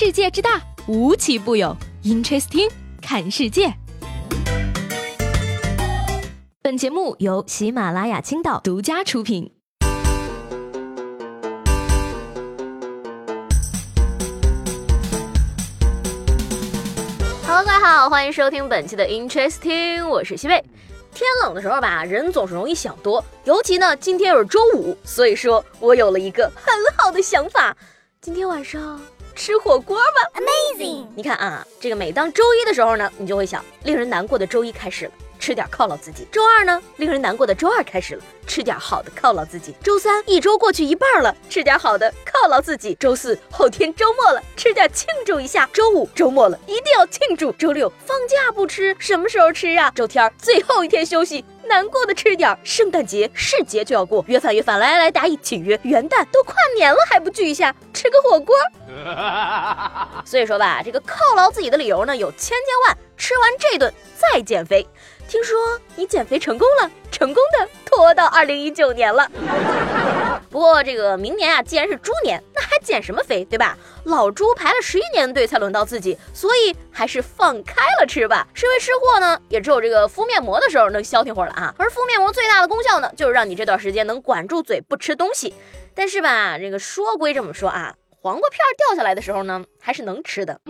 世界之大，无奇不有。Interesting，看世界。本节目由喜马拉雅青岛独家出品。Hello，各位好，欢迎收听本期的 Interesting，我是西贝。天冷的时候吧，人总是容易想多，尤其呢，今天又是周五，所以说我有了一个很好的想法，今天晚上吃火锅吧，Amazing！你看啊，这个每当周一的时候呢，你就会想，令人难过的周一开始了。吃点犒劳自己。周二呢，令人难过的周二开始了，吃点好的犒劳自己。周三一周过去一半了，吃点好的犒劳自己。周四后天周末了，吃点庆祝一下。周五周末了，一定要庆祝。周六放假不吃，什么时候吃啊？周天最后一天休息，难过的吃点。圣诞节是节就要过，约饭约饭，来来来，大家一起约。元旦都跨年了还不聚一下，吃个火锅。所以说吧，这个犒劳自己的理由呢有千千万，吃完这顿再减肥。听说你减肥成功了，成功的拖到二零一九年了。不过这个明年啊，既然是猪年，那还减什么肥，对吧？老猪排了十一年队才轮到自己，所以还是放开了吃吧。身为吃货呢，也只有这个敷面膜的时候能消停会儿了啊。而敷面膜最大的功效呢，就是让你这段时间能管住嘴不吃东西。但是吧，这个说归这么说啊，黄瓜片掉下来的时候呢，还是能吃的。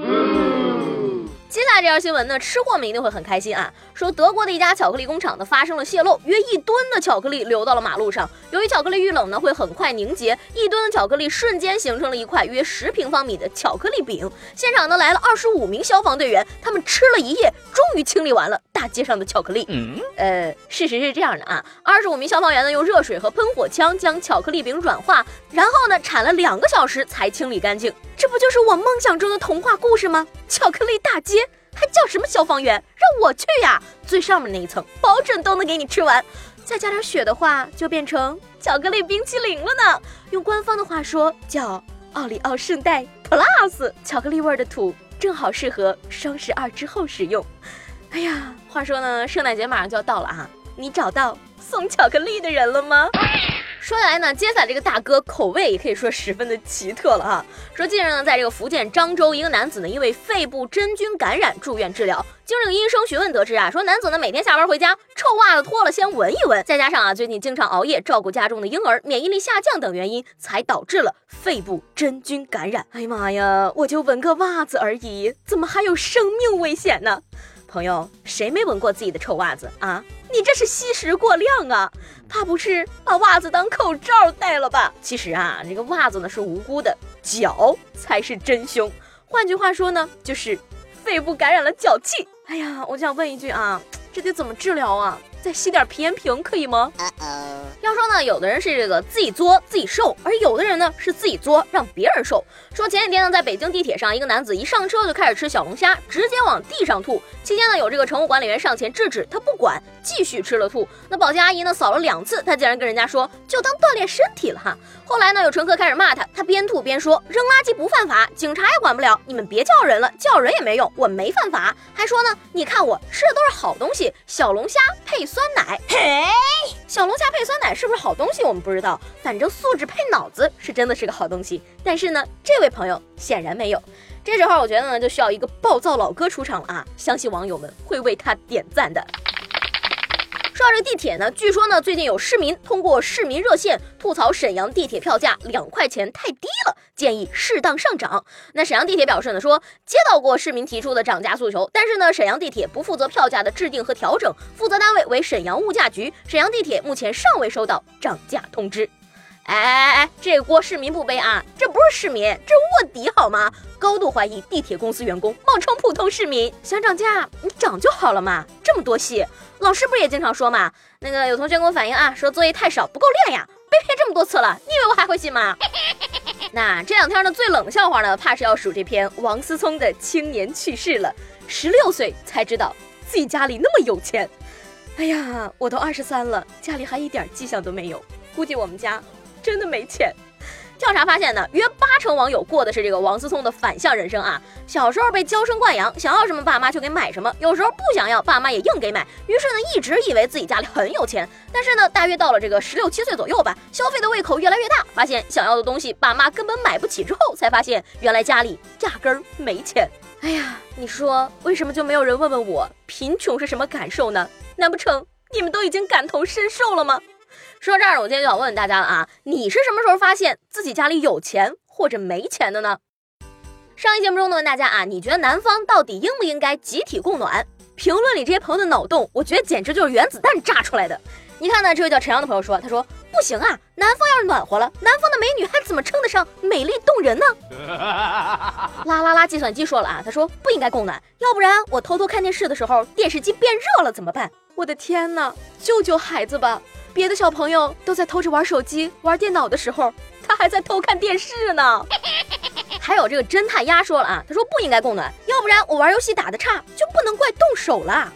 接下来这条新闻呢，吃货们一定会很开心啊！说德国的一家巧克力工厂呢发生了泄漏，约一吨的巧克力流到了马路上。由于巧克力遇冷呢会很快凝结，一吨的巧克力瞬间形成了一块约十平方米的巧克力饼。现场呢来了二十五名消防队员，他们吃了一夜，终于清理完了大街上的巧克力。呃，事实是这样的啊，二十五名消防员呢用热水和喷火枪将巧克力饼软化，然后呢铲了两个小时才清理干净。这不就是我梦想中的童话故事吗？巧克力大街还叫什么消防员？让我去呀！最上面那一层，保准都能给你吃完。再加点雪的话，就变成巧克力冰淇淋了呢。用官方的话说，叫奥利奥圣代 Plus。巧克力味的土正好适合双十二之后使用。哎呀，话说呢，圣诞节马上就要到了啊，你找到送巧克力的人了吗？说起来呢，接下来这个大哥口味也可以说十分的奇特了哈。说近日呢，在这个福建漳州，一个男子呢因为肺部真菌感染住院治疗。经这个医生询问得知啊，说男子呢每天下班回家，臭袜子脱了先闻一闻，再加上啊最近经常熬夜照顾家中的婴儿，免疫力下降等原因，才导致了肺部真菌感染。哎呀妈呀，我就闻个袜子而已，怎么还有生命危险呢？朋友，谁没闻过自己的臭袜子啊？你这是吸食过量啊！怕不是把袜子当口罩戴了吧？其实啊，这个袜子呢是无辜的，脚才是真凶。换句话说呢，就是肺部感染了脚气。哎呀，我想问一句啊，这得怎么治疗啊？再吸点皮炎平可以吗？要说呢，有的人是这个自己作自己受，而有的人呢是自己作让别人受。说前几天呢，在北京地铁上，一个男子一上车就开始吃小龙虾，直接往地上吐。期间呢，有这个乘务管理员上前制止，他不管，继续吃了吐。那保洁阿姨呢扫了两次，他竟然跟人家说就当锻炼身体了哈。后来呢，有乘客开始骂他，他边吐边说扔垃圾不犯法，警察也管不了，你们别叫人了，叫人也没用，我没犯法。还说呢，你看我吃的都是好东西，小龙虾配。酸奶，嘿，小龙虾配酸奶是不是好东西？我们不知道，反正素质配脑子是真的是个好东西。但是呢，这位朋友显然没有。这时候我觉得呢，就需要一个暴躁老哥出场了啊！相信网友们会为他点赞的。说到这个地铁呢，据说呢，最近有市民通过市民热线吐槽沈阳地铁票价两块钱太低了，建议适当上涨。那沈阳地铁表示呢，说接到过市民提出的涨价诉求，但是呢，沈阳地铁不负责票价的制定和调整，负责单位为沈阳物价局，沈阳地铁目前尚未收到涨价通知。哎哎哎，这锅市民不背啊，这不是市民，这是卧底好吗？高度怀疑地铁公司员工冒充普通市民，想涨价你涨就好了嘛，这么多戏。老师不是也经常说嘛？那个有同学给我反映啊，说作业太少，不够练呀，被骗这么多次了，你以为我还会信吗？那这两天呢，最冷笑话呢，怕是要数这篇王思聪的青年去世了，十六岁才知道自己家里那么有钱。哎呀，我都二十三了，家里还一点迹象都没有，估计我们家真的没钱。调查发现呢，约八成网友过的是这个王思聪的反向人生啊。小时候被娇生惯养，想要什么爸妈就给买什么，有时候不想要，爸妈也硬给买。于是呢，一直以为自己家里很有钱。但是呢，大约到了这个十六七岁左右吧，消费的胃口越来越大，发现想要的东西爸妈根本买不起，之后才发现原来家里压根儿没钱。哎呀，你说为什么就没有人问问我贫穷是什么感受呢？难不成你们都已经感同身受了吗？说到这儿，我今天就想问问大家了啊，你是什么时候发现自己家里有钱或者没钱的呢？上一节目中呢，问大家啊，你觉得南方到底应不应该集体供暖？评论里这些朋友的脑洞，我觉得简直就是原子弹炸出来的。你看呢，这位叫陈阳的朋友说，他说不行啊，南方要是暖和了，南方的美女还怎么称得上美丽动人呢？啦啦啦，计算机说了啊，他说不应该供暖，要不然我偷偷看电视的时候，电视机变热了怎么办？我的天哪，救救孩子吧！别的小朋友都在偷着玩手机、玩电脑的时候，他还在偷看电视呢。还有这个侦探鸭说了啊，他说不应该供暖，要不然我玩游戏打的差，就不能怪动手了。